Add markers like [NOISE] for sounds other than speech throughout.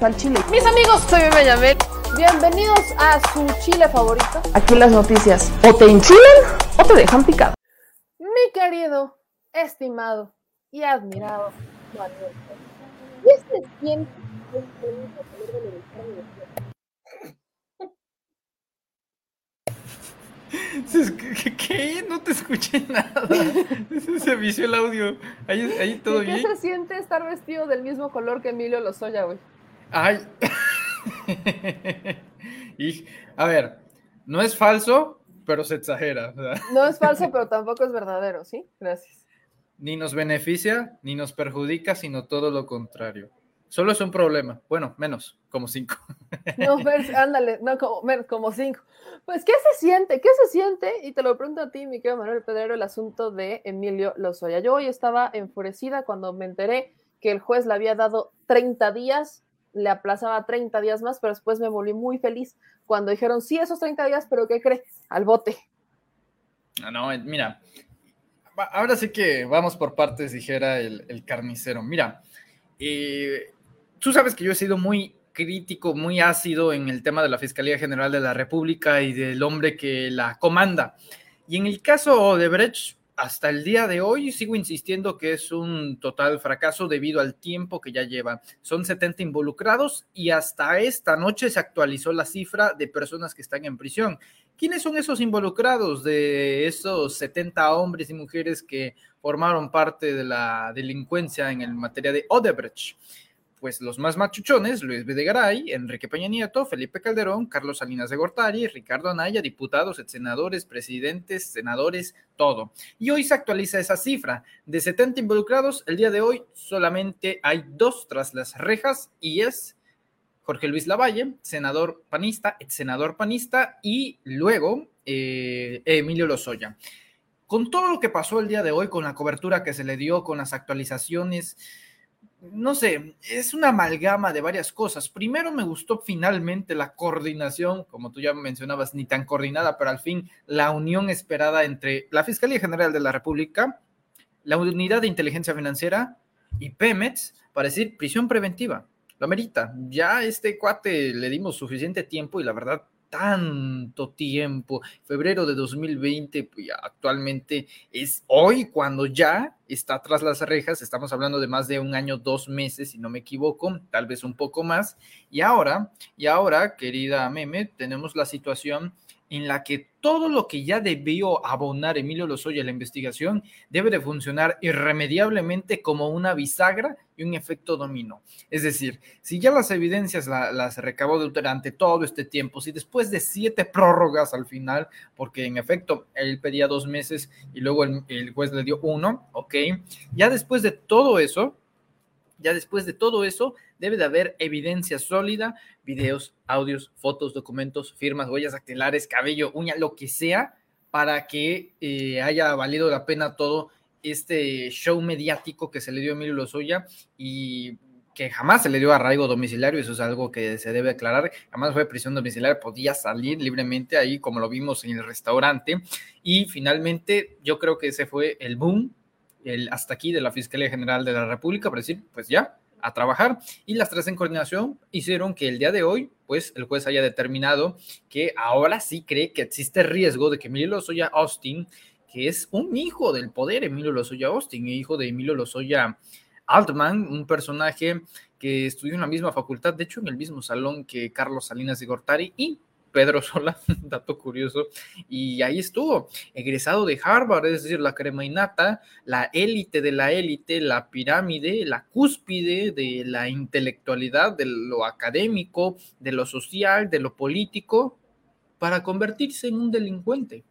al chile. Mis amigos, soy Yamel. Bienvenidos a su chile favorito. Aquí las noticias o te enchilan o te dejan picado. Mi querido, estimado y admirado Manuel. [LAUGHS] ¿Qué se siente? ¿Qué? No te escuché nada. [LAUGHS] Se vició el audio. Ahí, ahí todo ¿Qué bien. se siente estar vestido del mismo color que Emilio Lozoya, güey? Ay. [LAUGHS] y, a ver, no es falso, pero se exagera. [LAUGHS] No es falso, pero tampoco es verdadero, ¿sí? Gracias. ni nos beneficia, ni nos perjudica, sino todo lo contrario. Solo es un problema. Bueno, menos, como cinco. [LAUGHS] No, Mer, ándale, no, como, como cinco. Pues, ¿qué se siente? ¿Qué se siente? Y te lo pregunto a ti, mi querido Manuel Pedrero, el asunto de Emilio Lozoya. Yo hoy estaba enfurecida cuando me enteré que el juez le había dado 30 días, le aplazaba 30 días más, pero después me volví muy feliz cuando dijeron, sí, esos 30 días, pero ¿qué cree? Al bote. Ah, No, eh, mira, ahora sí que vamos por partes, dijera el, el carnicero. Mira, eh, tú sabes que yo he sido muy crítico, muy ácido en el tema de la Fiscalía General de la República y del hombre que la comanda. Y en el caso de Brecht, hasta el día de hoy sigo insistiendo que es un total fracaso debido al tiempo que ya lleva. Son 70 involucrados y hasta esta noche se actualizó la cifra de personas que están en prisión. ¿Quiénes son esos involucrados de esos 70 hombres y mujeres que formaron parte de la delincuencia en el materia de Odebrecht? Pues los más machuchones, Luis Videgaray, Enrique Peña Nieto, Felipe Calderón, Carlos Salinas de Gortari, Ricardo Anaya, diputados, senadores, presidentes, senadores, todo. Y hoy se actualiza esa cifra. De 70 involucrados, el día de hoy solamente hay dos tras las rejas y es Jorge Luis Lavalle, senador panista, ex senador panista, y luego eh, Emilio Lozoya. Con todo lo que pasó el día de hoy, con la cobertura que se le dio, con las actualizaciones, no sé, es una amalgama de varias cosas. Primero me gustó finalmente la coordinación, como tú ya mencionabas, ni tan coordinada, pero al fin la unión esperada entre la Fiscalía General de la República, la Unidad de Inteligencia Financiera y Pemex para decir prisión preventiva. Lo amerita. Ya este cuate le dimos suficiente tiempo y la verdad, tanto tiempo. Febrero de 2020, pues actualmente es hoy cuando ya está tras las rejas. Estamos hablando de más de un año, dos meses, si no me equivoco, tal vez un poco más. Y ahora, y ahora, querida Meme, tenemos la situación en la que todo lo que ya debió abonar Emilio Lozoya a la investigación debe de funcionar irremediablemente como una bisagra y un efecto dominó. Es decir, si ya las evidencias la- las recabó durante todo este tiempo, si después de siete prórrogas al final, porque en efecto él pedía dos meses y luego el, el juez le dio uno, ok, ya después de todo eso, ya después de todo eso, debe de haber evidencia sólida, videos, audios, fotos, documentos, firmas, huellas dactilares, cabello, uña, lo que sea, para que eh, haya valido la pena todo este show mediático que se le dio a Emilio Lozoya y que jamás se le dio arraigo domiciliario, eso es algo que se debe aclarar, jamás fue prisión domiciliaria, podía salir libremente ahí como lo vimos en el restaurante y finalmente yo creo que ese fue el boom, el hasta aquí de la Fiscalía General de la República, para decir, pues ya, a trabajar. Y las tres en coordinación hicieron que el día de hoy, pues el juez haya determinado que ahora sí cree que existe riesgo de que Emilio Lozoya Austin, que es un hijo del poder, Emilio Lozoya Austin, hijo de Emilio Lozoya Altman, un personaje que estudió en la misma facultad, de hecho en el mismo salón que Carlos Salinas de Gortari y Pedro [LAUGHS] Sola, dato curioso, y ahí estuvo, egresado de Harvard, es decir, la crema innata, la élite de la élite, la pirámide, la cúspide de la intelectualidad, de lo académico, de lo social, de lo político, para convertirse en un delincuente.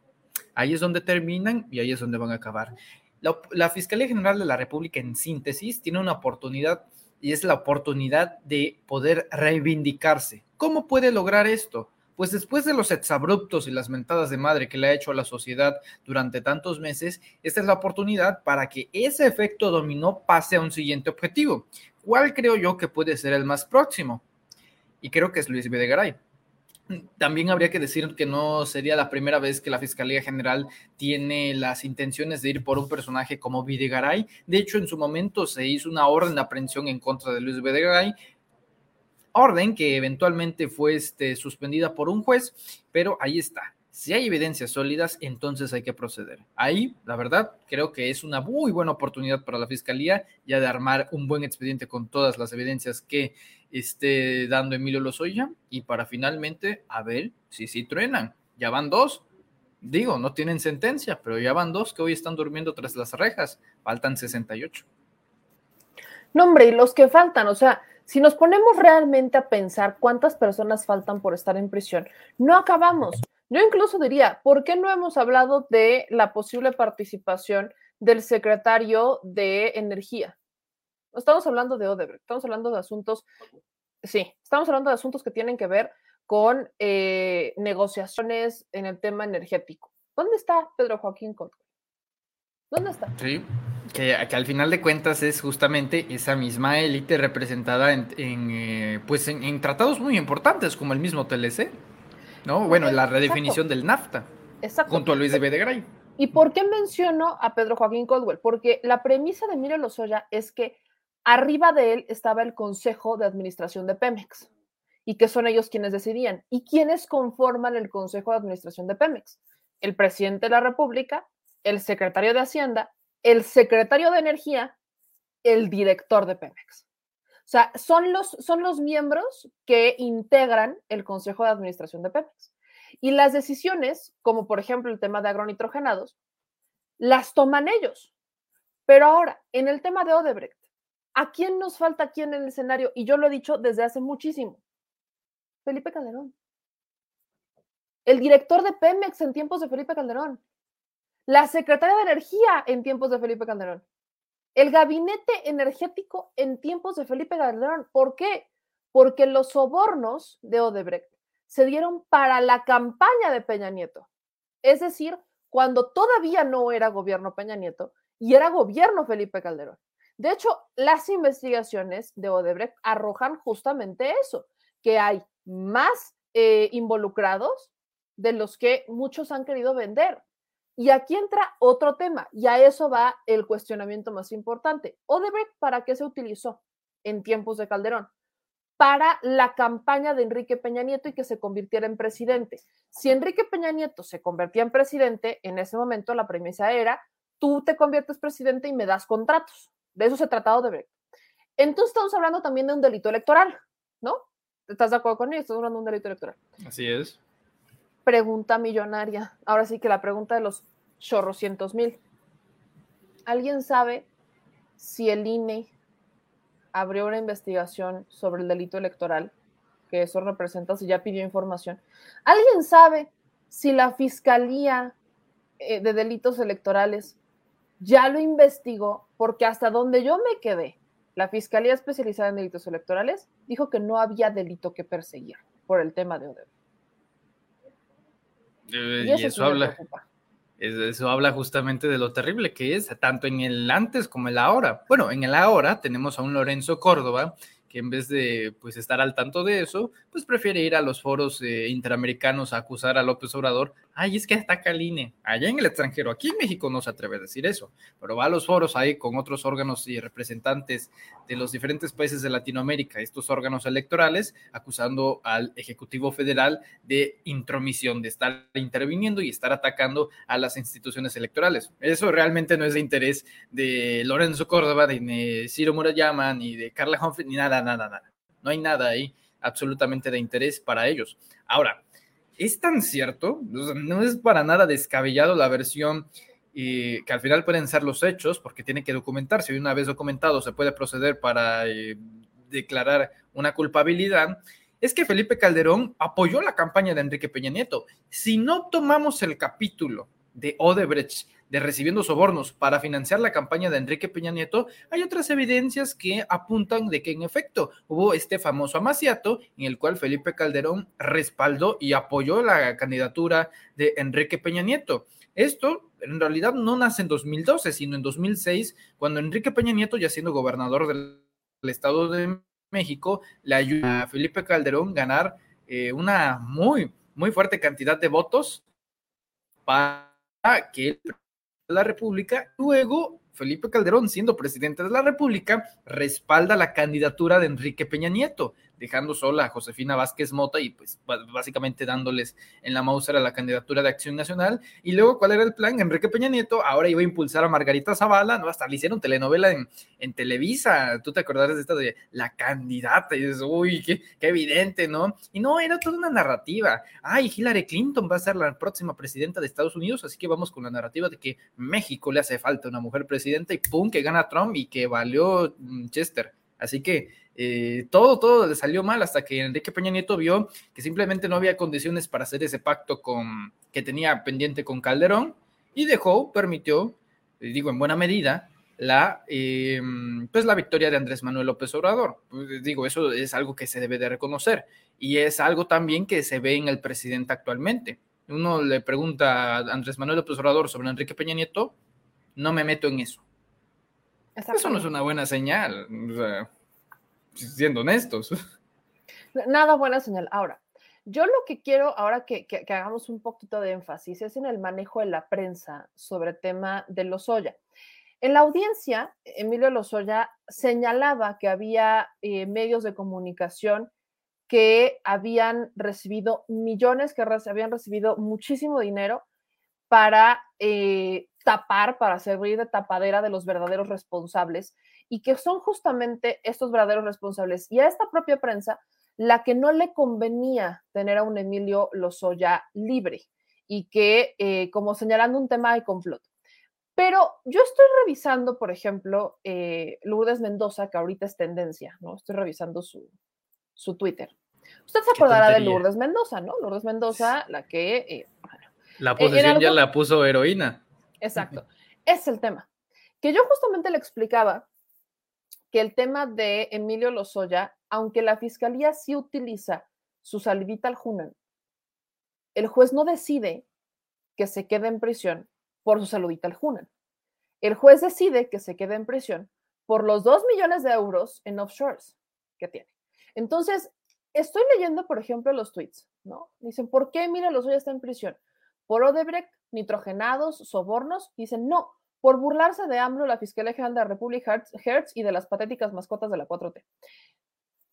Ahí es donde terminan y ahí es donde van a acabar. La, Fiscalía General de la República, en síntesis, tiene una oportunidad y es la oportunidad de poder reivindicarse. ¿Cómo puede lograr esto? Pues después de los exabruptos y las mentadas de madre que le ha hecho a la sociedad durante tantos meses, esta es la oportunidad para que ese efecto dominó pase a un siguiente objetivo. ¿Cuál creo yo que puede ser el más próximo? Y creo que es Luis Videgaray. También habría que decir que no sería la primera vez que la Fiscalía General tiene las intenciones de ir por un personaje como Videgaray. De hecho, en su momento se hizo una orden de aprehensión en contra de Luis Videgaray orden que eventualmente fue este, suspendida por un juez, pero ahí está. Si hay evidencias sólidas, entonces hay que proceder. Ahí, la verdad, creo que es una muy buena oportunidad para la Fiscalía ya de armar un buen expediente con todas las evidencias que esté dando Emilio Lozoya y para finalmente a ver si sí truenan. Ya van dos. Digo, no tienen sentencia, pero ya van dos que hoy están durmiendo tras las rejas. Faltan 68. No, hombre, y los que faltan, o sea, si nos ponemos realmente a pensar cuántas personas faltan por estar en prisión, no acabamos. Yo incluso diría, ¿por qué no hemos hablado de la posible participación del secretario de Energía? Estamos hablando de Odebrecht, estamos hablando de asuntos, sí, estamos hablando de asuntos que tienen que ver con eh, negociaciones en el tema energético. ¿Dónde está Pedro Joaquín Cotco? ¿Dónde está? Sí, que, al final de cuentas es justamente esa misma élite representada en, eh, pues en, tratados muy importantes como el mismo TLC. ¿No? Bueno, la redefinición del NAFTA. Exacto. Junto a Luis de Bedegray. ¿Y por qué menciono a Pedro Joaquín Caldwell? Porque la premisa de Emilio Lozoya es que arriba de él estaba el Consejo de Administración de Pemex y que son ellos quienes decidían. ¿Y quiénes conforman el Consejo de Administración de Pemex? El presidente de la República, el secretario de Hacienda, el secretario de Energía, el director de Pemex. O sea, son los, son los miembros que integran el Consejo de Administración de Pemex. Y las decisiones, como por ejemplo el tema de agronitrogenados, las toman ellos. Pero ahora, en el tema de Odebrecht, ¿a quién nos falta aquí en el escenario? Y yo lo he dicho desde hace muchísimo. Felipe Calderón. El director de Pemex en tiempos de Felipe Calderón. La secretaria de Energía en tiempos de Felipe Calderón el gabinete energético en tiempos de Felipe Calderón. ¿Por qué? Porque los sobornos de Odebrecht se dieron para la campaña de Peña Nieto. Es decir, cuando todavía no era gobierno Peña Nieto y era gobierno Felipe Calderón. De hecho, las investigaciones de Odebrecht arrojan justamente eso, que hay más eh, involucrados de los que muchos han querido vender. Y aquí entra otro tema, y a eso va el cuestionamiento más importante. Odebrecht, ¿para qué se utilizó en tiempos de Calderón? Para la campaña de Enrique Peña Nieto y que se convirtiera en presidente. Si Enrique Peña Nieto se convertía en presidente, en ese momento la premisa era, tú te conviertes presidente y me das contratos. De eso se trataba Odebrecht. Entonces estamos hablando también de un delito electoral, ¿no? ¿Estás de acuerdo con ello? Estamos hablando de un delito electoral. Así es pregunta millonaria. Ahora sí que la pregunta de los chorrocientos mil. ¿Alguien sabe si el INE abrió una investigación sobre el delito electoral? Que eso representa si ya pidió información. ¿Alguien sabe si la Fiscalía eh, de Delitos Electorales ya lo investigó? Porque hasta donde yo me quedé, la Fiscalía Especializada en Delitos Electorales dijo que no había delito que perseguir por el tema de Odebrecht. Eh, y, eso, habla. Eso habla justamente de lo terrible que es, tanto en el antes como en el ahora. Bueno, en el ahora tenemos a un Lorenzo Córdoba que en vez de pues estar al tanto de eso, pues prefiere ir a los foros eh, interamericanos a acusar a López Obrador. Ay, es que ataca al INE allá en el extranjero. Aquí en México no se atreve a decir eso, pero va a los foros ahí con otros órganos y representantes de los diferentes países de Latinoamérica, estos órganos electorales, acusando al Ejecutivo Federal de intromisión, de estar interviniendo y estar atacando a las instituciones electorales. Eso realmente no es de interés de Lorenzo Córdoba, de Ciro Murayama, ni de Carla Humphrey, ni nada nada, nada. No hay nada ahí absolutamente de interés para ellos. Ahora, es tan cierto, no es para nada descabellado la versión eh, que al final pueden ser los hechos, porque tiene que documentarse, y una vez documentado se puede proceder para eh, declarar una culpabilidad, es que Felipe Calderón apoyó la campaña de Enrique Peña Nieto. Si no tomamos el capítulo de Odebrecht de recibiendo sobornos para financiar la campaña de Enrique Peña Nieto, hay otras evidencias que apuntan de que en efecto hubo este famoso amaciato en el cual Felipe Calderón respaldó y apoyó la candidatura de Enrique Peña Nieto. Esto en realidad no nace en 2012, sino en 2006, cuando Enrique Peña Nieto, ya siendo gobernador del Estado de México, le ayudó a Felipe Calderón ganar eh, una muy, muy fuerte cantidad de votos para que la República. Luego, Felipe Calderón, siendo presidente de la República, respalda la candidatura de Enrique Peña Nieto. Dejando sola a Josefina Vázquez Mota y pues básicamente dándoles en la Mauser a la candidatura de Acción Nacional. Y luego, ¿cuál era el plan? Enrique Peña Nieto ahora iba a impulsar a Margarita Zavala, ¿no? Hasta le hicieron telenovela en, en Televisa. Tú te acordarás de esta de la candidata y dices, uy, qué, qué evidente, ¿no? Y no, era toda una narrativa. Ay, Hillary Clinton va a ser la próxima presidenta de Estados Unidos, así que vamos con la narrativa de que México le hace falta una mujer presidenta y pum, que gana Trump y que valió mm, Chester. Así que eh, todo, todo le salió mal hasta que Enrique Peña Nieto vio que simplemente no había condiciones para hacer ese pacto con, que tenía pendiente con Calderón y dejó, permitió, eh, digo en buena medida, la, eh, pues la victoria de Andrés Manuel López Obrador. Pues, digo, eso es algo que se debe de reconocer y es algo también que se ve en el presidente actualmente. Uno le pregunta a Andrés Manuel López Obrador sobre Enrique Peña Nieto, no me meto en eso. Eso no es una buena señal, siendo honestos. [LAUGHS] Nada buena señal. Ahora, yo lo que quiero ahora que, hagamos un poquito de énfasis es en el manejo de la prensa sobre el tema de Lozoya. En la audiencia, Emilio Lozoya señalaba que había eh, medios de comunicación que habían recibido millones, que habían recibido muchísimo dinero para eh, tapar, para servir de tapadera de los verdaderos responsables y que son justamente estos verdaderos responsables y a esta propia prensa la que no le convenía tener a un Emilio Lozoya libre y que, eh, como señalando un tema de complot. Pero yo estoy revisando, por ejemplo, eh, Lourdes Mendoza, que ahorita es tendencia, ¿no? Estoy revisando su, su Twitter. Usted se acordará de Lourdes Mendoza, ¿no? Lourdes Mendoza, la que... Eh, la posición ya la puso heroína. Exacto. es el tema. Que yo justamente le explicaba que el tema de Emilio Lozoya, aunque la fiscalía sí utiliza su salivita al Junan, el juez no decide que se quede en prisión por su saludita al Junan. El juez decide que se quede en prisión por los dos millones de euros en offshores que tiene. Entonces, estoy leyendo, por ejemplo, los tweets, ¿no? Dicen, ¿por qué Emilio Lozoya está en prisión? Por Odebrecht, nitrogenados, sobornos. Dicen, no, por burlarse de AMLO, la Fiscalía General de la República Hertz y de las patéticas mascotas de la 4T.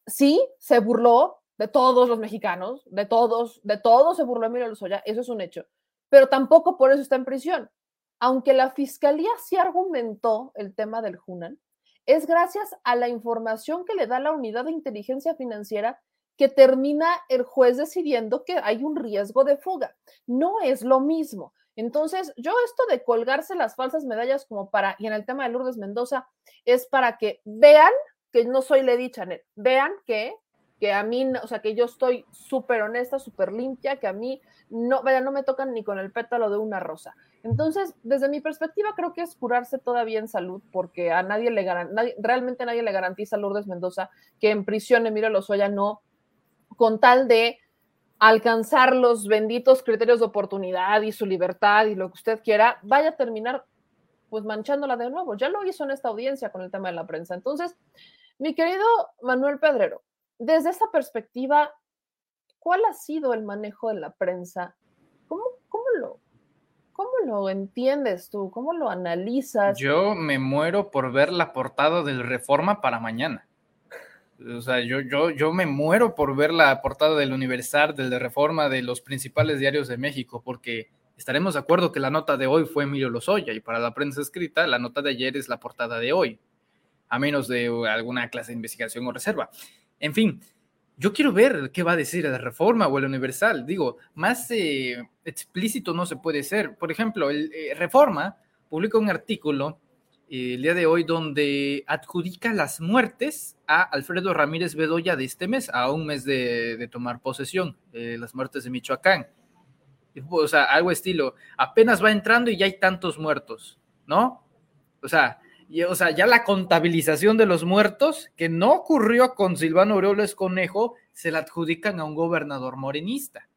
Sí, se burló de todos los mexicanos, de todos, de todos se burló Emilio Lozoya, eso es un hecho, pero tampoco por eso está en prisión. Aunque la Fiscalía sí argumentó el tema del Junan, es gracias a la información que le da la unidad de inteligencia financiera que termina el juez decidiendo que hay un riesgo de fuga. No es lo mismo. Entonces, yo esto de colgarse las falsas medallas como para, y en el tema de Lourdes Mendoza, es para que vean que no soy Lady Chanel, vean que, que a mí, o sea, que yo estoy súper honesta, súper limpia, que a mí no, vaya, no me tocan ni con el pétalo de una rosa. Entonces, desde mi perspectiva, creo que es curarse todavía en salud, porque a nadie le garantiza, realmente nadie le garantiza a Lourdes Mendoza que en prisión Emilio Lozoya no, con tal de alcanzar los benditos criterios de oportunidad y su libertad y lo que usted quiera, vaya a terminar pues manchándola de nuevo. Ya lo hizo en esta audiencia con el tema de la prensa. Entonces, mi querido Manuel Pedrero, desde esa perspectiva, ¿cuál ha sido el manejo de la prensa? ¿Cómo, cómo lo, ¿Cómo lo entiendes tú? ¿Cómo lo analizas? Yo me muero por ver la portada del Reforma para mañana. O sea, yo, yo, yo me muero por ver la portada del Universal, del de Reforma, de los principales diarios de México, porque estaremos de acuerdo que la nota de hoy fue Emilio Lozoya y para la prensa escrita la nota de ayer es la portada de hoy, a menos de alguna clase de investigación o reserva. En fin, yo quiero ver qué va a decir la Reforma o el Universal. Digo, más eh, explícito no se puede ser. Por ejemplo, el eh, Reforma publica un artículo el día de hoy donde adjudica las muertes a Alfredo Ramírez Bedoya de este mes, a un mes de, tomar posesión, eh, las muertes de Michoacán. O sea, algo estilo, apenas va entrando y ya hay tantos muertos, ¿no? O sea, o sea, ya la contabilización de los muertos, que no ocurrió con Silvano Aureoles Conejo, se la adjudican a un gobernador morenista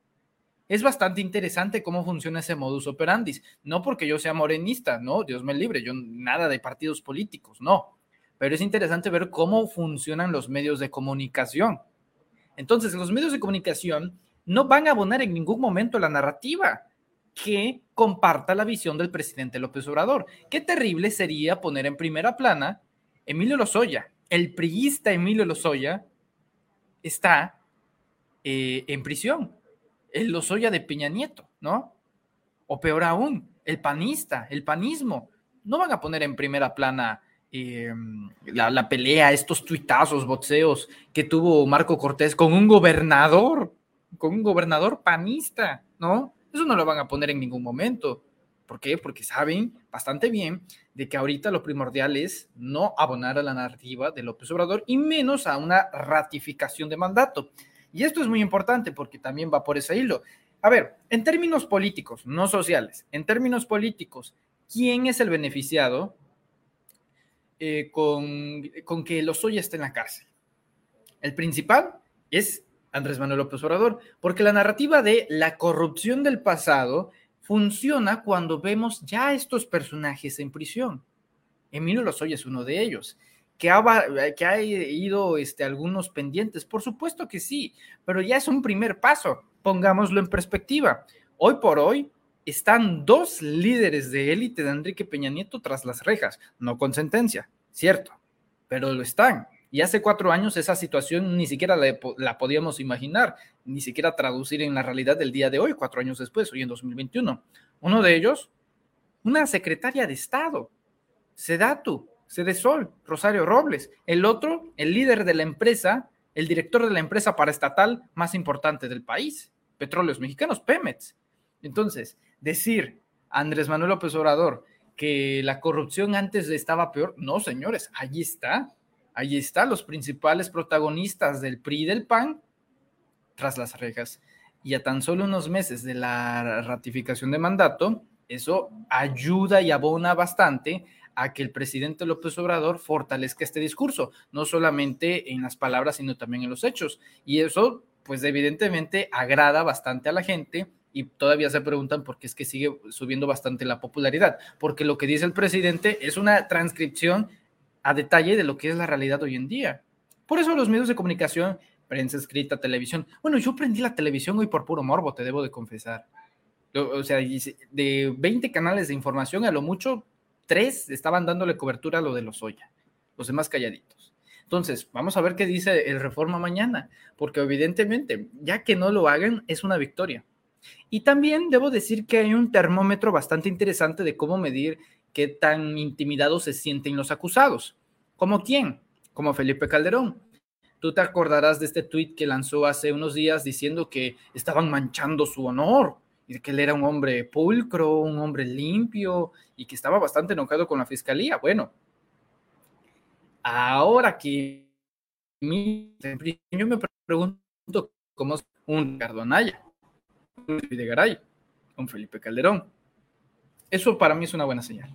es bastante interesante cómo funciona ese modus operandi. No porque yo sea morenista, no, Dios me libre, yo nada de partidos políticos, no. Pero es interesante ver cómo funcionan los medios de comunicación. Entonces, los medios de comunicación no van a abonar en ningún momento la narrativa que comparta la visión del presidente López Obrador. Qué terrible sería poner en primera plana Emilio Lozoya, el priista Emilio Lozoya, está eh, en prisión. El Lozoya de Peña Nieto, ¿no? O peor aún, el panista, el panismo. No van a poner en primera plana eh, la, pelea, estos tuitazos, boxeos que tuvo Marco Cortés con un gobernador, con un gobernador panista, ¿no? Eso no lo van a poner en ningún momento. ¿Por qué? Porque saben bastante bien de que ahorita lo primordial es no abonar a la narrativa de López Obrador y menos a una ratificación de mandato. Y esto es muy importante porque también va por ese hilo. A ver, en términos políticos, no sociales, en términos políticos, ¿quién es el beneficiado eh, con, con que Lozoya esté en la cárcel? El principal es Andrés Manuel López Obrador, porque la narrativa de la corrupción del pasado funciona cuando vemos ya estos personajes en prisión. Emilio Lozoya es uno de ellos. ¿Que ha, que ha ido este, algunos pendientes? Por supuesto que sí, pero ya es un primer paso. Pongámoslo en perspectiva. Hoy por hoy están dos líderes de élite de Enrique Peña Nieto tras las rejas, no con sentencia, cierto, pero lo están. Y hace cuatro años esa situación ni siquiera la, podíamos imaginar, ni siquiera traducir en la realidad del día de hoy, cuatro años después, hoy en 2021. Uno de ellos, una secretaria de Estado, Sedatu, Sedesol, Rosario Robles. El otro, el líder de la empresa, el director de la empresa paraestatal más importante del país, Petróleos Mexicanos, Pemex. Entonces, decir Andrés Manuel López Obrador que la corrupción antes estaba peor, no, señores, allí está Ahí está, los principales protagonistas del PRI y del PAN tras las rejas. Y a tan solo unos meses de la ratificación de mandato, eso ayuda y abona bastante a que el presidente López Obrador fortalezca este discurso, no solamente en las palabras, sino también en los hechos. Y eso, pues evidentemente, agrada bastante a la gente y todavía se preguntan por qué es que sigue subiendo bastante la popularidad, porque lo que dice el presidente es una transcripción a detalle de lo que es la realidad hoy en día. Por eso los medios de comunicación, prensa escrita, televisión. Bueno, yo prendí la televisión hoy por puro morbo, te debo de confesar. O sea, de 20 canales de información, a lo mucho, tres estaban dándole cobertura a lo de los Oya, los demás calladitos. Entonces, vamos a ver qué dice el Reforma mañana, porque evidentemente, ya que no lo hagan, es una victoria. Y también debo decir que hay un termómetro bastante interesante de cómo medir qué tan intimidados se sienten los acusados. ¿Como quién? Como Felipe Calderón. Tú te acordarás de este tuit que lanzó hace unos días diciendo que estaban manchando su honor y que él era un hombre pulcro, un hombre limpio y que estaba bastante enojado con la fiscalía. Bueno, ahora que yo me pregunto cómo es un Ricardo Anaya, un Garay, un Felipe Calderón. Eso para mí es una buena señal.